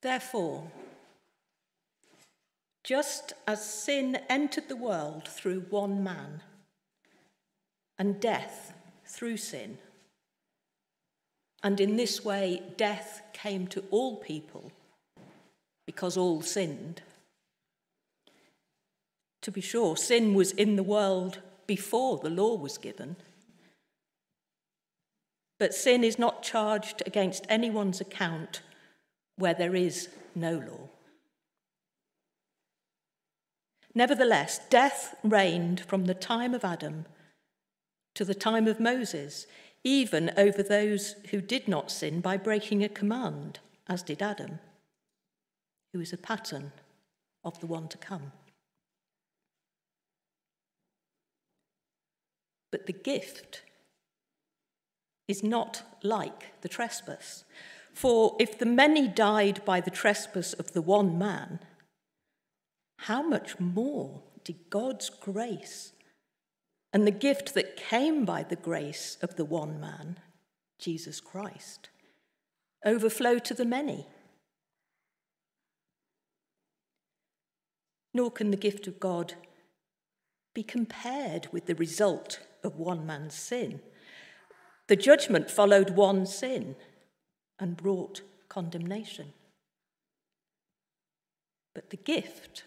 Therefore, just as sin entered the world through one man, and death through sin, and in this way death came to all people because all sinned. To be sure, sin was in the world before the law was given. But sin is not charged against anyone's account where there is no law. Nevertheless, death reigned from the time of Adam to the time of Moses, even over those who did not sin by breaking a command, as did Adam, who is a pattern of the one to come. But the gift is not like the trespass. For if the many died by the trespass of the one man, how much more did God's grace and the gift that came by the grace of the one man, Jesus Christ, overflow to the many? Nor can the gift of God be compared with the result of one man's sin. The judgment followed one sin and brought condemnation. But the gift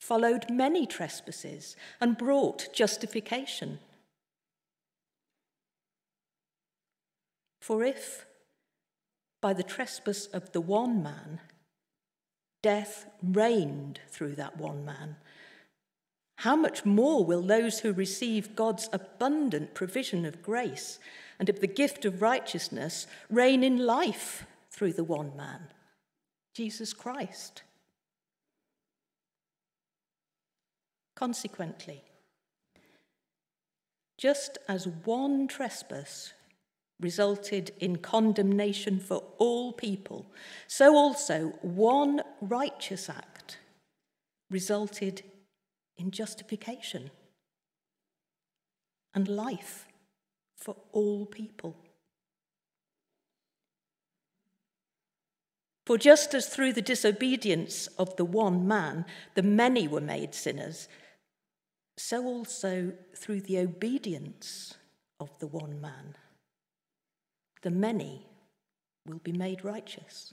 followed many trespasses and brought justification. For if, by the trespass of the one man, death reigned through that one man, how much more will those who receive God's abundant provision of grace and of the gift of righteousness reign in life through the one man, Jesus Christ? Consequently, just as one trespass resulted in condemnation for all people, so also one righteous act resulted in justification and life for all people. For just as through the disobedience of the one man the many were made sinners, so also through the obedience of the one man the many will be made righteous.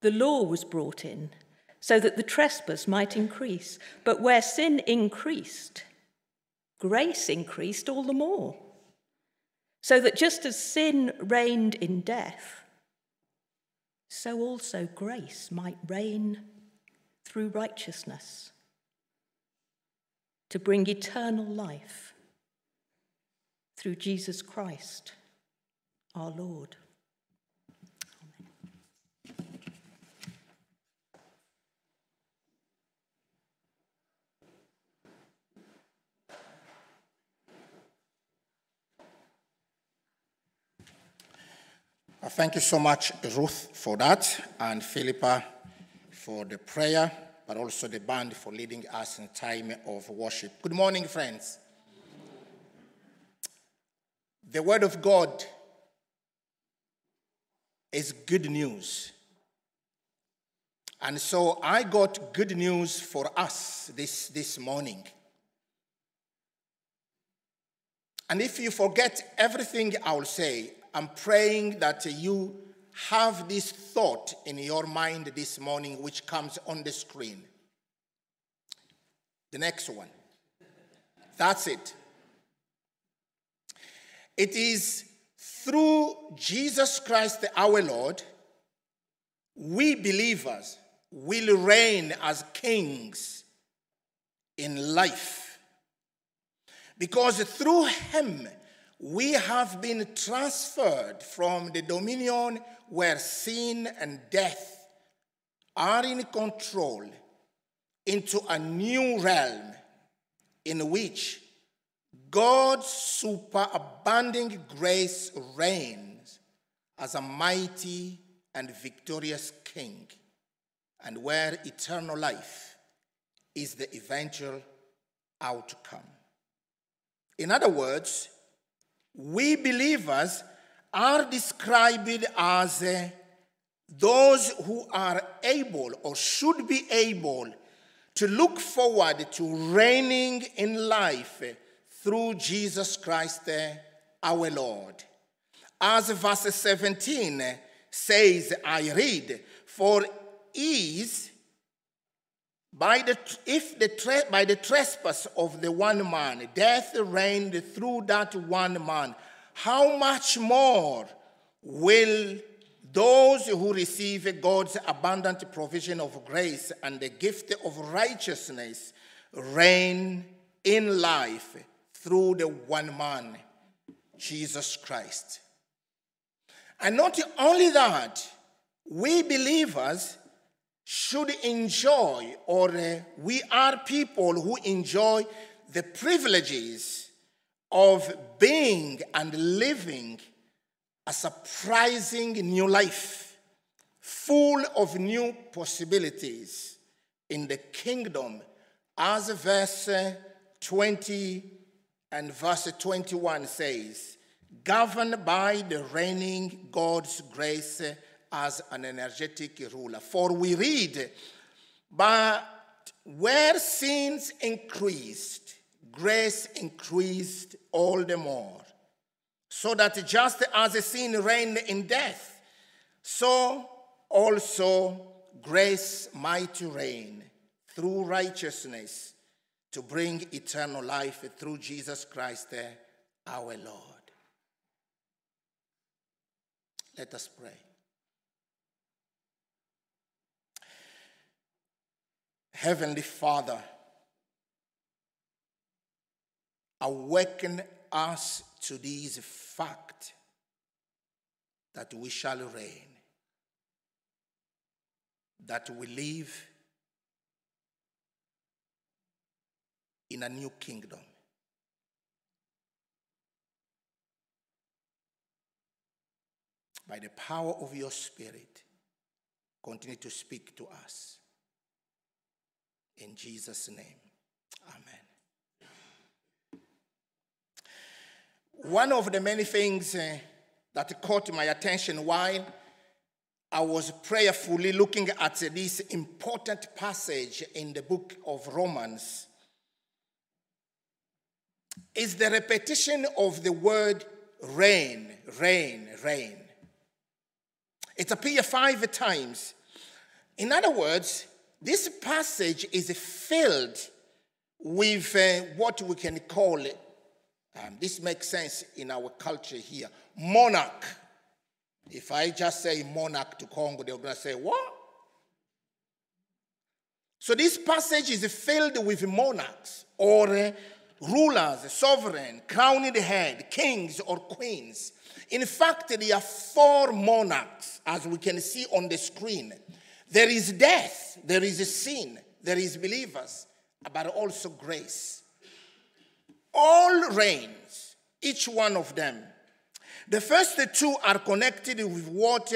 The law was brought in so that the trespass might increase. But where sin increased, grace increased all the more. So that just as sin reigned in death, so also grace might reign through righteousness to bring eternal life through Jesus Christ, our Lord. Thank you so much, Ruth, for that, and Philippa for the prayer, but also the band for leading us in time of worship. Good morning, friends. The Word of God is good news. And so I got good news for us this, this morning. And if you forget everything I will say, I'm praying that you have this thought in your mind this morning, which comes on the screen. The next one. That's it. It is through Jesus Christ our Lord, we believers will reign as kings in life. Because through Him, we have been transferred from the dominion where sin and death are in control into a new realm in which God's superabounding grace reigns as a mighty and victorious king, and where eternal life is the eventual outcome. In other words, we believers are described as uh, those who are able or should be able to look forward to reigning in life through Jesus Christ uh, our Lord. As verse 17 says, I read, For is by the, if the, by the trespass of the one man, death reigned through that one man, how much more will those who receive God's abundant provision of grace and the gift of righteousness reign in life through the one man, Jesus Christ? And not only that, we believers should enjoy, or uh, we are people who enjoy the privileges of being and living a surprising new life, full of new possibilities in the kingdom, as verse 20 and verse 21 says, governed by the reigning God's grace as an energetic ruler. For we read, but where sins increased, grace increased all the more. So that just as sin reigned in death, so also grace might reign through righteousness to bring eternal life through Jesus Christ eh, our Lord. Let us pray. Heavenly Father, awaken us to this fact that we shall reign, that we live in a new kingdom. By the power of your Spirit, continue to speak to us. In Jesus' name, amen. One of the many things uh, that caught my attention while I was prayerfully looking at this important passage in the book of Romans is the repetition of the word reign, reign, reign. It appears five times. In other words, this passage is filled with uh, what we can call. Um, this makes sense in our culture here. Monarch. If I just say monarch to Congo, they're going to say, What? So this passage is filled with monarchs or uh, rulers, sovereign, crowned head, kings or queens. In fact, there are four monarchs, as we can see on the screen. There is death, there is sin, there is believers, but also grace. All reigns, each one of them. The first two are connected with what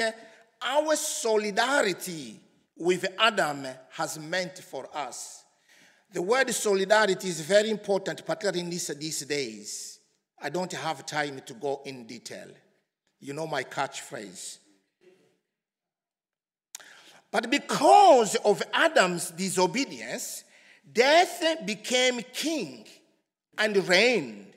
our solidarity with Adam has meant for us. The word solidarity is very important, particularly in these, these days. I don't have time to go in detail. You know my catchphrase. But because of Adam's disobedience, death became king and reigned.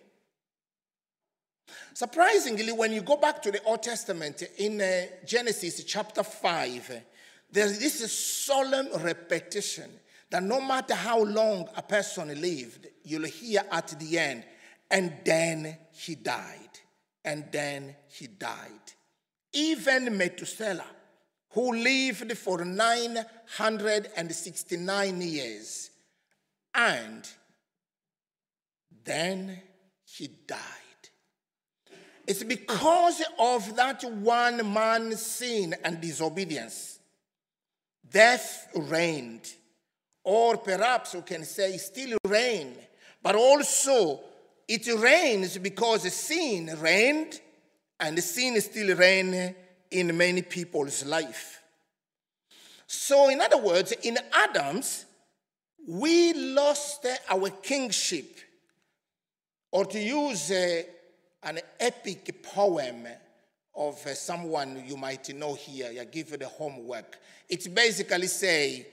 Surprisingly, when you go back to the Old Testament in uh, Genesis chapter 5, there's this solemn repetition that no matter how long a person lived, you'll hear at the end, and then he died, and then he died. Even Methuselah who lived for 969 years. And then he died. It's because of that one man's sin and disobedience. Death reigned. Or perhaps we can say still reign. But also it reigns because sin reigned and sin still reigns in many people's life. So, in other words, in Adam's, we lost our kingship. Or to use uh, an epic poem of uh, someone you might know here. I give you the homework. It basically say,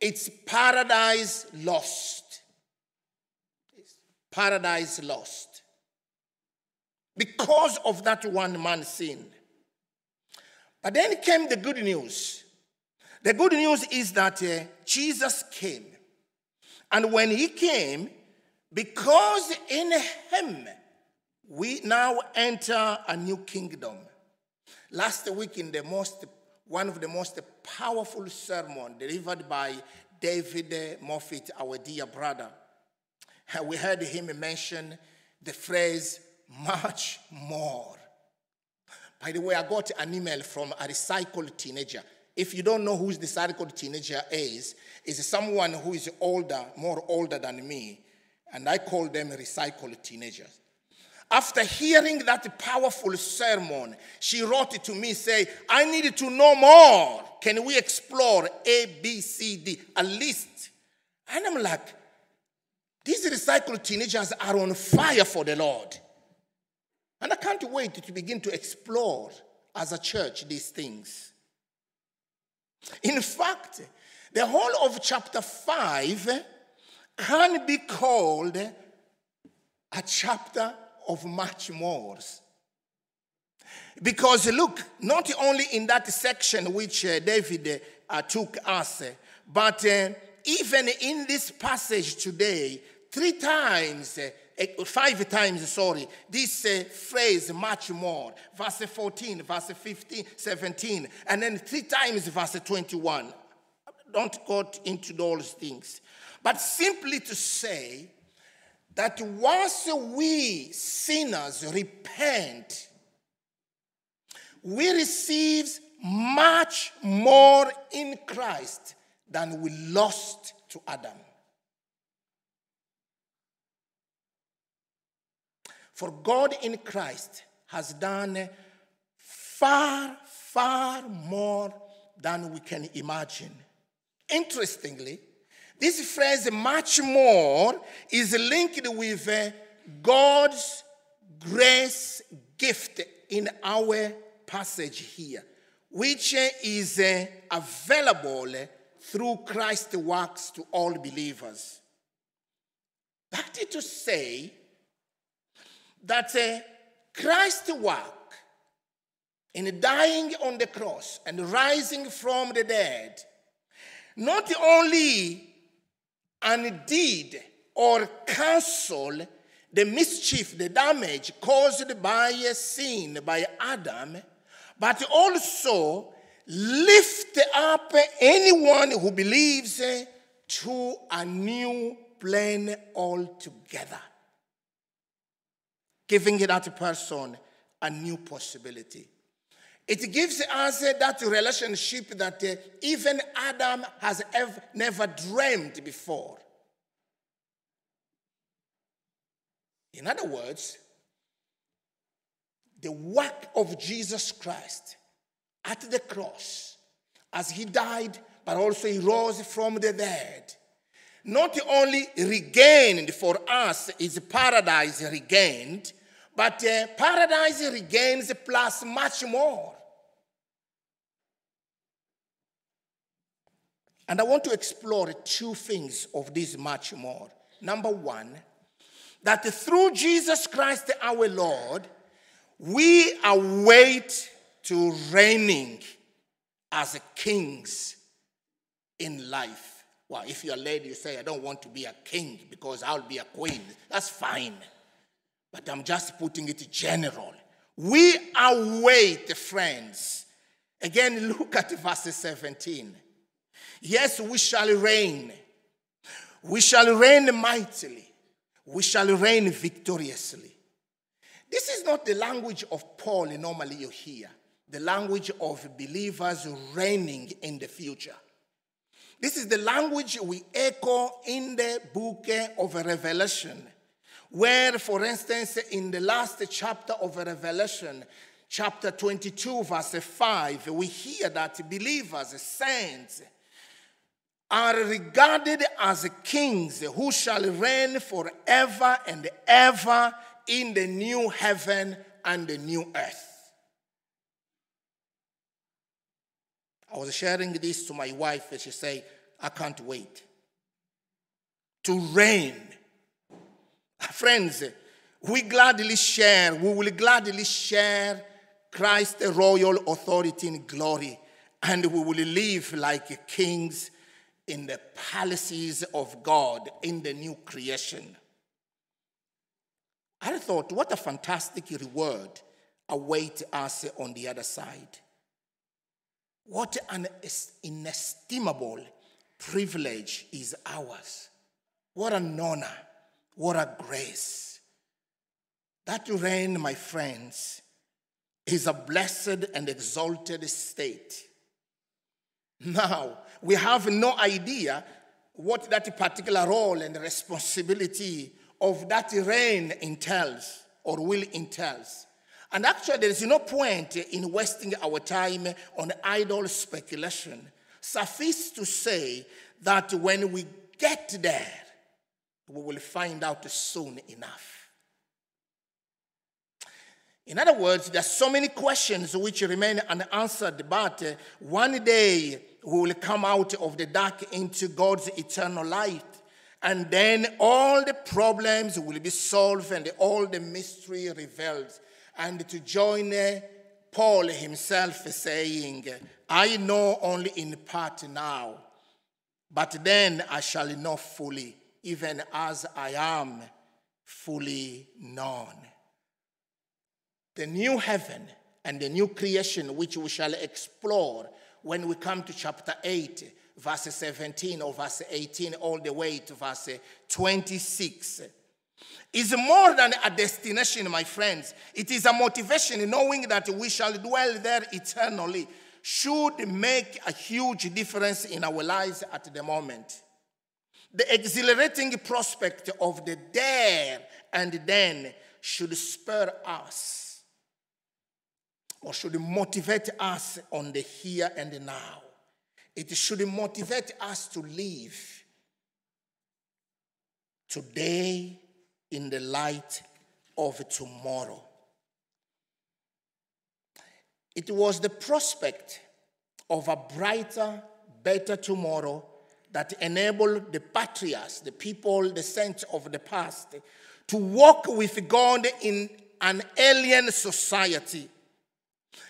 it's paradise lost. It's paradise lost. Because of that one man sin. But then came the good news. The good news is that uh, Jesus came. And when he came, because in him we now enter a new kingdom. Last week, in the most, one of the most powerful sermon delivered by David Moffat, our dear brother, we heard him mention the phrase much more. By the way, I got an email from a recycled teenager. If you don't know who the recycled teenager is, is someone who is older, more older than me, and I call them recycled teenagers. After hearing that powerful sermon, she wrote it to me, say, I need to know more. Can we explore A, B, C, D, a list? And I'm like, these recycled teenagers are on fire for the Lord. And I can't wait to begin to explore as a church these things. In fact, the whole of chapter 5 can be called a chapter of much more. Because look, not only in that section which uh, David uh, took us, but uh, even in this passage today, three times, five times, sorry, this uh, phrase, much more, verse 14, verse 15, 17, and then three times, verse 21. Don't go into those things. But simply to say that once we sinners repent, we receive much more in Christ than we lost to Adam. For God in Christ has done far, far more than we can imagine. Interestingly, this phrase, much more, is linked with uh, God's grace gift in our passage here, which is uh, available through Christ's works to all believers. That is to say that uh, Christ's work in dying on the cross and rising from the dead. Not only undid or cancel the mischief, the damage caused by sin by Adam, but also lift up anyone who believes to a new plane altogether, giving that person a new possibility. It gives us that relationship that uh, even Adam has ever, never dreamed before. In other words, the work of Jesus Christ at the cross, as he died, but also he rose from the dead, not only regained for us is paradise regained, but uh, paradise regains plus much more. And I want to explore two things of this much more. Number one, that through Jesus Christ our Lord, we await to reigning as kings in life. Well, if you're lady, you say, I don't want to be a king because I'll be a queen. That's fine. But I'm just putting it general. We await, friends. Again, look at verse 17. Yes, we shall reign. We shall reign mightily we shall reign victoriously. This is not the language of Paul normally you hear, the language of believers reigning in the future. This is the language we echo in the book of Revelation, where, for instance, in the last chapter of Revelation, chapter 22, verse 5, we hear that believers, saints, are regarded as kings who shall reign forever and ever in the new heaven and the new earth. I was sharing this to my wife, and she said, I can't wait to reign. Friends, we gladly share, we will gladly share Christ's royal authority and glory, and we will live like kings in the palaces of God in the new creation. I thought, what a fantastic reward awaits us on the other side. What an inestimable privilege is ours. What an honor. What a grace. That reign, my friends, is a blessed and exalted state. Now, we have no idea what that particular role and responsibility of that reign entails or will entails. And actually, there is no point in wasting our time on idle speculation. Suffice to say that when we get there, we will find out soon enough. In other words, there are so many questions which remain unanswered, but uh, one day we will come out of the dark into God's eternal light. And then all the problems will be solved and all the mystery revealed. And to join uh, Paul himself saying, I know only in part now, but then I shall know fully even as I am fully known. The new heaven and the new creation, which we shall explore when we come to chapter 8, verse 17 or verse 18, all the way to verse 26, is more than a destination, my friends. It is a motivation, knowing that we shall dwell there eternally, should make a huge difference in our lives at the moment the exhilarating prospect of the there and then should spur us or should motivate us on the here and the now. It should motivate us to live today in the light of tomorrow. It was the prospect of a brighter, better tomorrow that enabled the patriarchs, the people, the saints of the past, to walk with God in an alien society.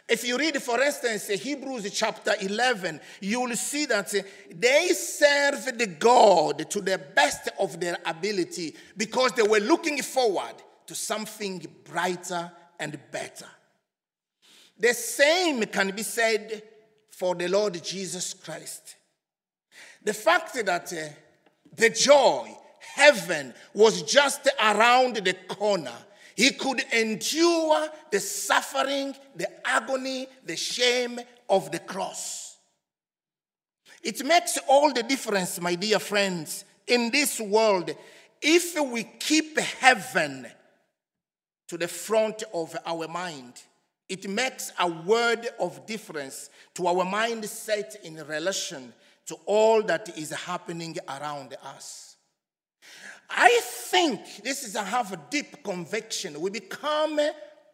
If you read, for instance, Hebrews chapter 11, you will see that they served the God to the best of their ability because they were looking forward to something brighter and better. The same can be said for the Lord Jesus Christ. The fact that uh, the joy, heaven, was just around the corner. He could endure the suffering, the agony, the shame of the cross. It makes all the difference, my dear friends, in this world if we keep heaven to the front of our mind. It makes a word of difference to our mindset in relation to all that is happening around us. I think this is I have a deep conviction. We become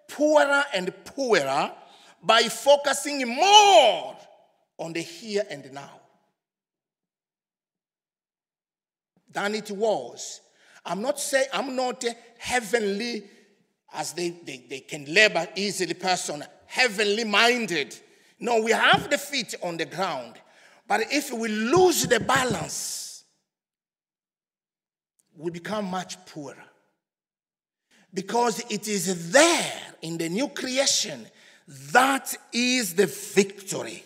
poorer and poorer by focusing more on the here and now than it was. I'm not saying I'm not heavenly as they, they, they can labor easily person, heavenly minded. No, we have the feet on the ground. But if we lose the balance, we become much poorer. Because it is there in the new creation that is the victory.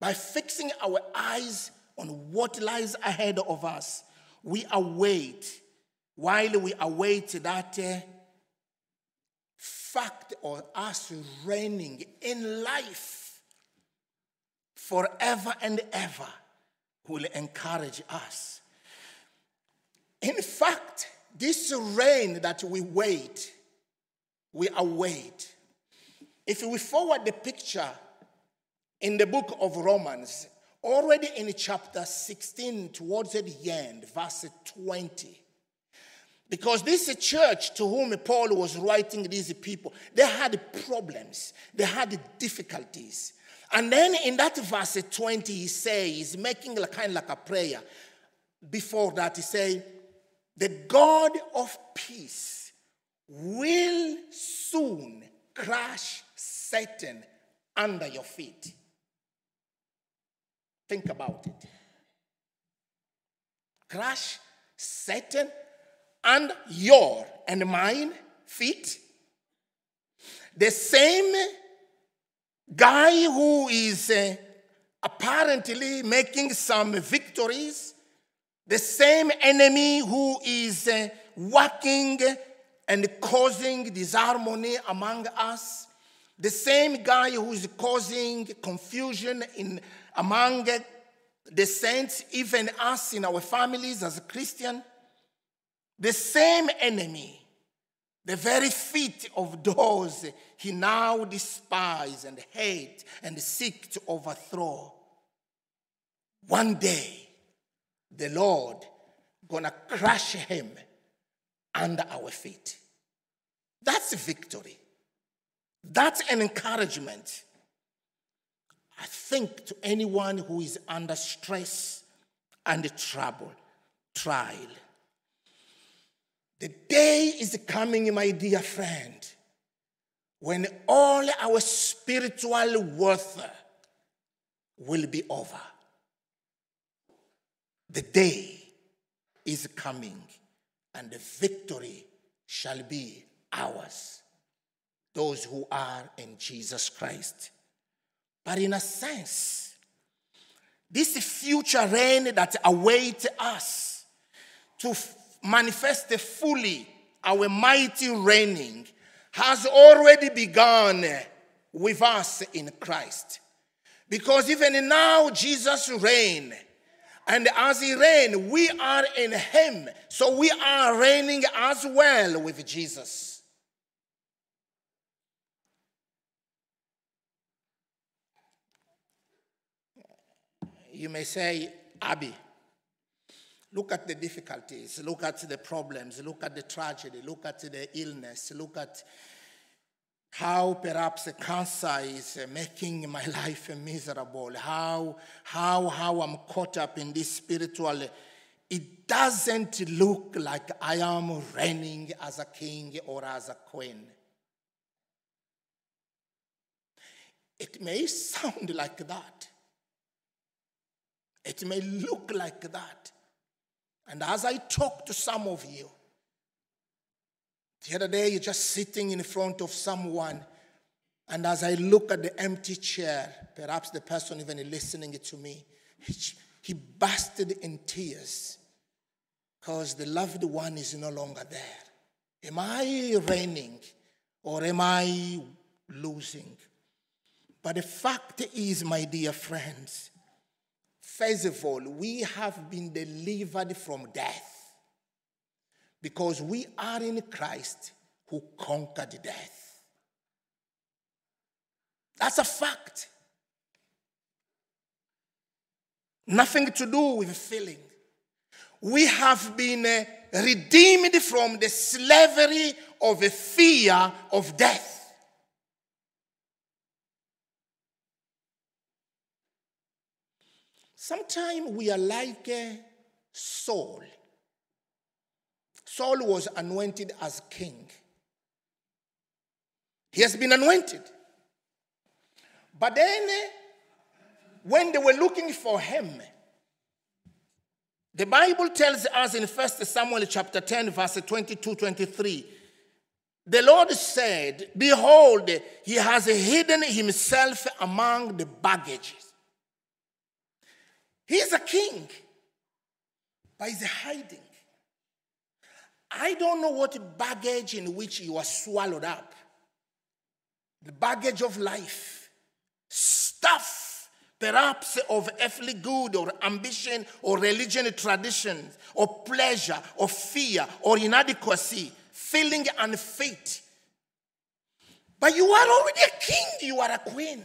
By fixing our eyes on what lies ahead of us, we await, while we await that uh, fact of us reigning in life forever and ever will encourage us. In fact, this reign that we wait, we await. If we forward the picture in the book of Romans, already in chapter 16, towards the end, verse 20, Because this church to whom Paul was writing these people, they had problems, they had difficulties. And then in that verse 20, he says, making a kind of like a prayer. Before that, he says, The God of peace will soon crush Satan under your feet. Think about it. Crush Satan and your and mine feet. The same guy who is uh, apparently making some victories, the same enemy who is uh, working and causing disharmony among us, the same guy who is causing confusion in among the saints, even us in our families as a Christian, the same enemy, the very feet of those he now despises and hates and seeks to overthrow. One day, the Lord gonna crush him under our feet. That's victory. That's an encouragement. I think to anyone who is under stress and trouble, trial. The day is coming, my dear friend, when all our spiritual worth will be over. The day is coming, and the victory shall be ours, those who are in Jesus Christ. But in a sense, this future reign that awaits us to manifest fully our mighty reigning has already begun with us in Christ. Because even now, Jesus reigns. And as he reigns, we are in him. So we are reigning as well with Jesus. You may say, Abi, look at the difficulties, look at the problems, look at the tragedy, look at the illness, look at how perhaps cancer is uh, making my life miserable, how, how, how I'm caught up in this spiritual. It doesn't look like I am reigning as a king or as a queen. It may sound like that. It may look like that. And as I talk to some of you, the other day you're just sitting in front of someone, and as I look at the empty chair, perhaps the person even listening to me, he busted in tears because the loved one is no longer there. Am I reigning or am I losing? But the fact is, my dear friends, First of all, we have been delivered from death because we are in Christ who conquered death. That's a fact. Nothing to do with feeling. We have been uh, redeemed from the slavery of a fear of death. Sometimes we are like uh, Saul. Saul was anointed as king. He has been anointed. But then, uh, when they were looking for him, the Bible tells us in 1 Samuel chapter 10, verse 22 23, the Lord said, Behold, he has hidden himself among the baggages He's a king, but he's hiding. I don't know what baggage in which you are swallowed up. The baggage of life, stuff, perhaps of earthly good or ambition or religion traditions or pleasure or fear or inadequacy, feeling and unfit. But you are already a king, you are a queen.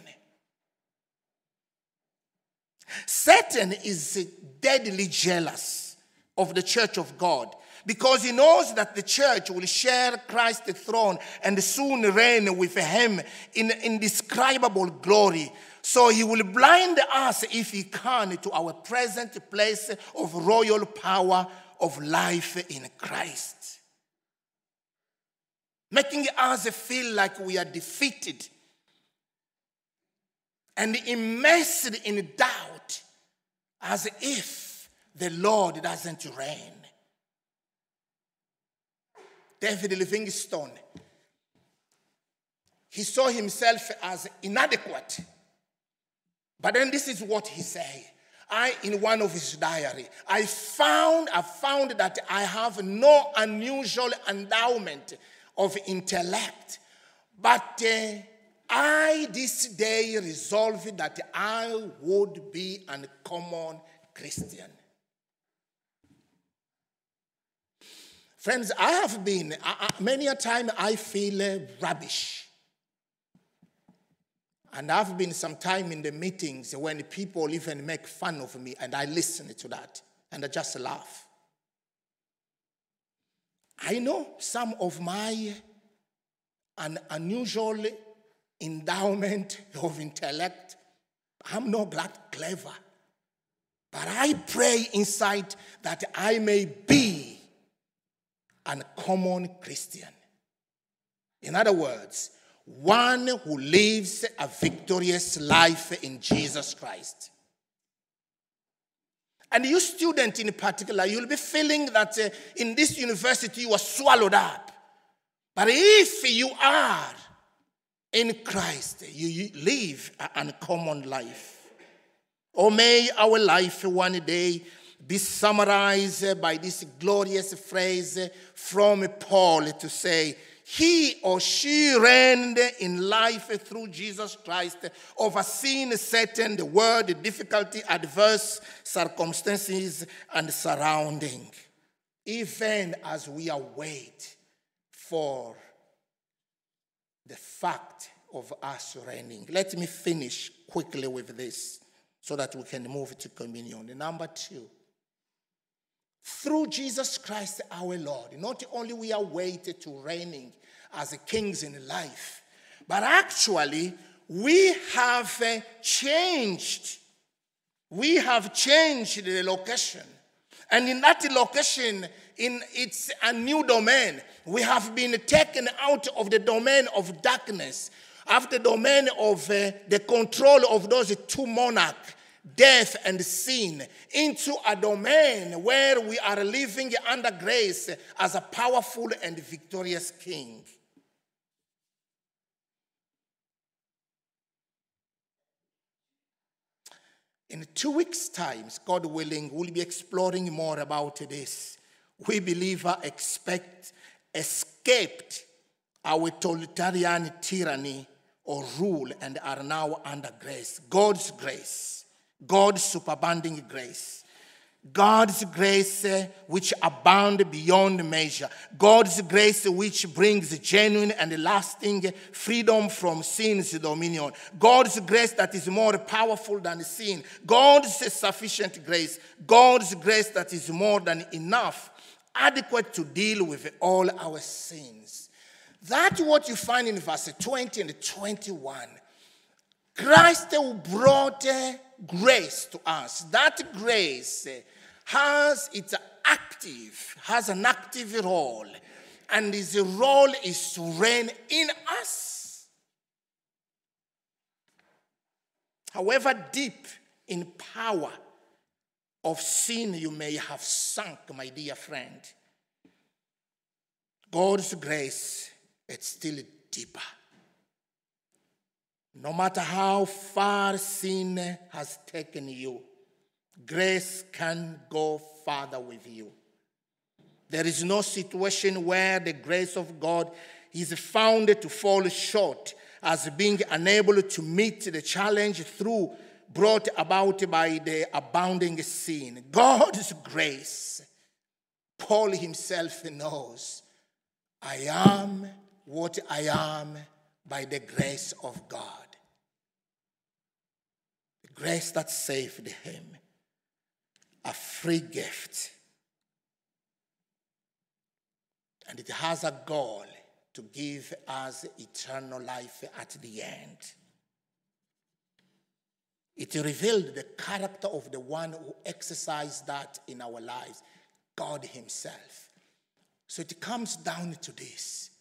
Satan is deadly jealous of the church of God because he knows that the church will share Christ's throne and soon reign with him in indescribable glory. So he will blind us if he can to our present place of royal power of life in Christ. Making us feel like we are defeated and immersed in doubt as if the Lord doesn't reign. David Livingstone, he saw himself as inadequate. But then this is what he said. I, in one of his diary, I found, I found that I have no unusual endowment of intellect, but uh, I this day resolved that I would be a common Christian. Friends, I have been, I, many a time I feel uh, rubbish. And I've been some time in the meetings when people even make fun of me, and I listen to that and I just laugh. I know some of my an unusual endowment of intellect. I'm not that clever. But I pray inside that I may be an common Christian. In other words, one who lives a victorious life in Jesus Christ. And you, student in particular, you'll be feeling that uh, in this university you are swallowed up. But if you are in Christ, you, live an uncommon life. Or may our life one day be summarized by this glorious phrase from Paul to say, he or she reigned in life through Jesus Christ, overseeing certain the world, difficulty, adverse circumstances, and surrounding. Even as we await for the fact of us reigning. Let me finish quickly with this so that we can move to communion. Number two, through Jesus Christ our Lord, not only we are waited to reigning as kings in life, but actually we have uh, changed. We have changed the location. And in that location, in it's a new domain. We have been taken out of the domain of darkness, after the domain of uh, the control of those two monarchs, death and sin, into a domain where we are living under grace as a powerful and victorious king. In two weeks' time, God willing, we'll be exploring more about this. We believers expect escaped our totalitarian tyranny or rule and are now under grace. God's grace, God's superabounding grace. God's grace uh, which abound beyond measure. God's grace which brings genuine and lasting freedom from sin's dominion. God's grace that is more powerful than sin. God's sufficient grace. God's grace that is more than enough, adequate to deal with all our sins. That's what you find in verse 20 and 21. Christ brought grace to us. That grace has its active, has an active role, and his role is to reign in us. However deep in power of sin you may have sunk, my dear friend, God's grace, is still deeper. No matter how far sin has taken you, grace can go farther with you. There is no situation where the grace of God is found to fall short as being unable to meet the challenge through brought about by the abounding sin. God's grace, Paul himself knows, I am what I am by the grace of God. The grace that saved him a free gift. And it has a goal to give us eternal life at the end. It revealed the character of the one who exercised that in our lives, God Himself. So it comes down to this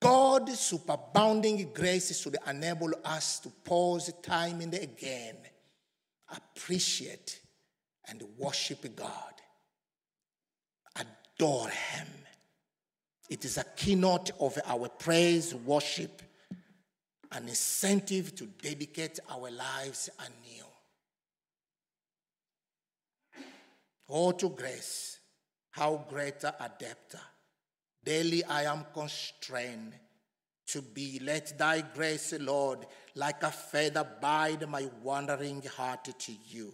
God's superabounding grace should enable us to pause time and again, appreciate and worship God, adore Him. It is a keynote of our praise, worship, an incentive to dedicate our lives anew. Oh, to grace, how great a depth. Daily I am constrained to be. Let thy grace, Lord, like a feather bide my wandering heart to you.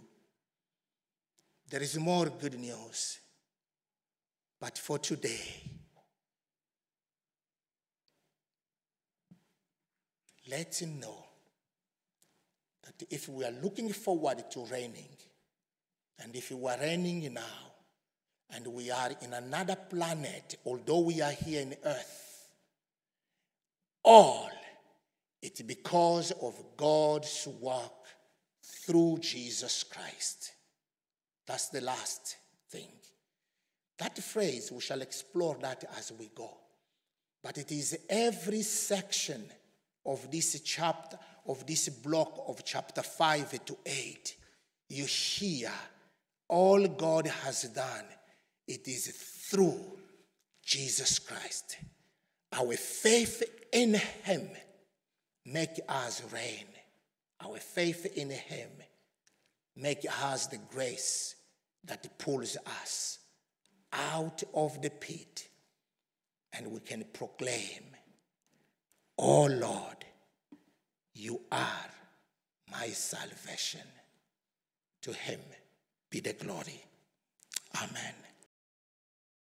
There is more good news. But for today, let him know that if we are looking forward to reigning, and if we are reigning now, and we are in another planet, although we are here in earth, all it's because of God's work through Jesus Christ. That's the last thing. That phrase, we shall explore that as we go. But it is every section of this chapter, of this block of chapter 5 to 8. You hear all God has done it is through Jesus Christ. Our faith in Him make us reign. Our faith in Him make us the grace that pulls us out of the pit and we can proclaim, Oh Lord, you are my salvation. To him be the glory. Amen.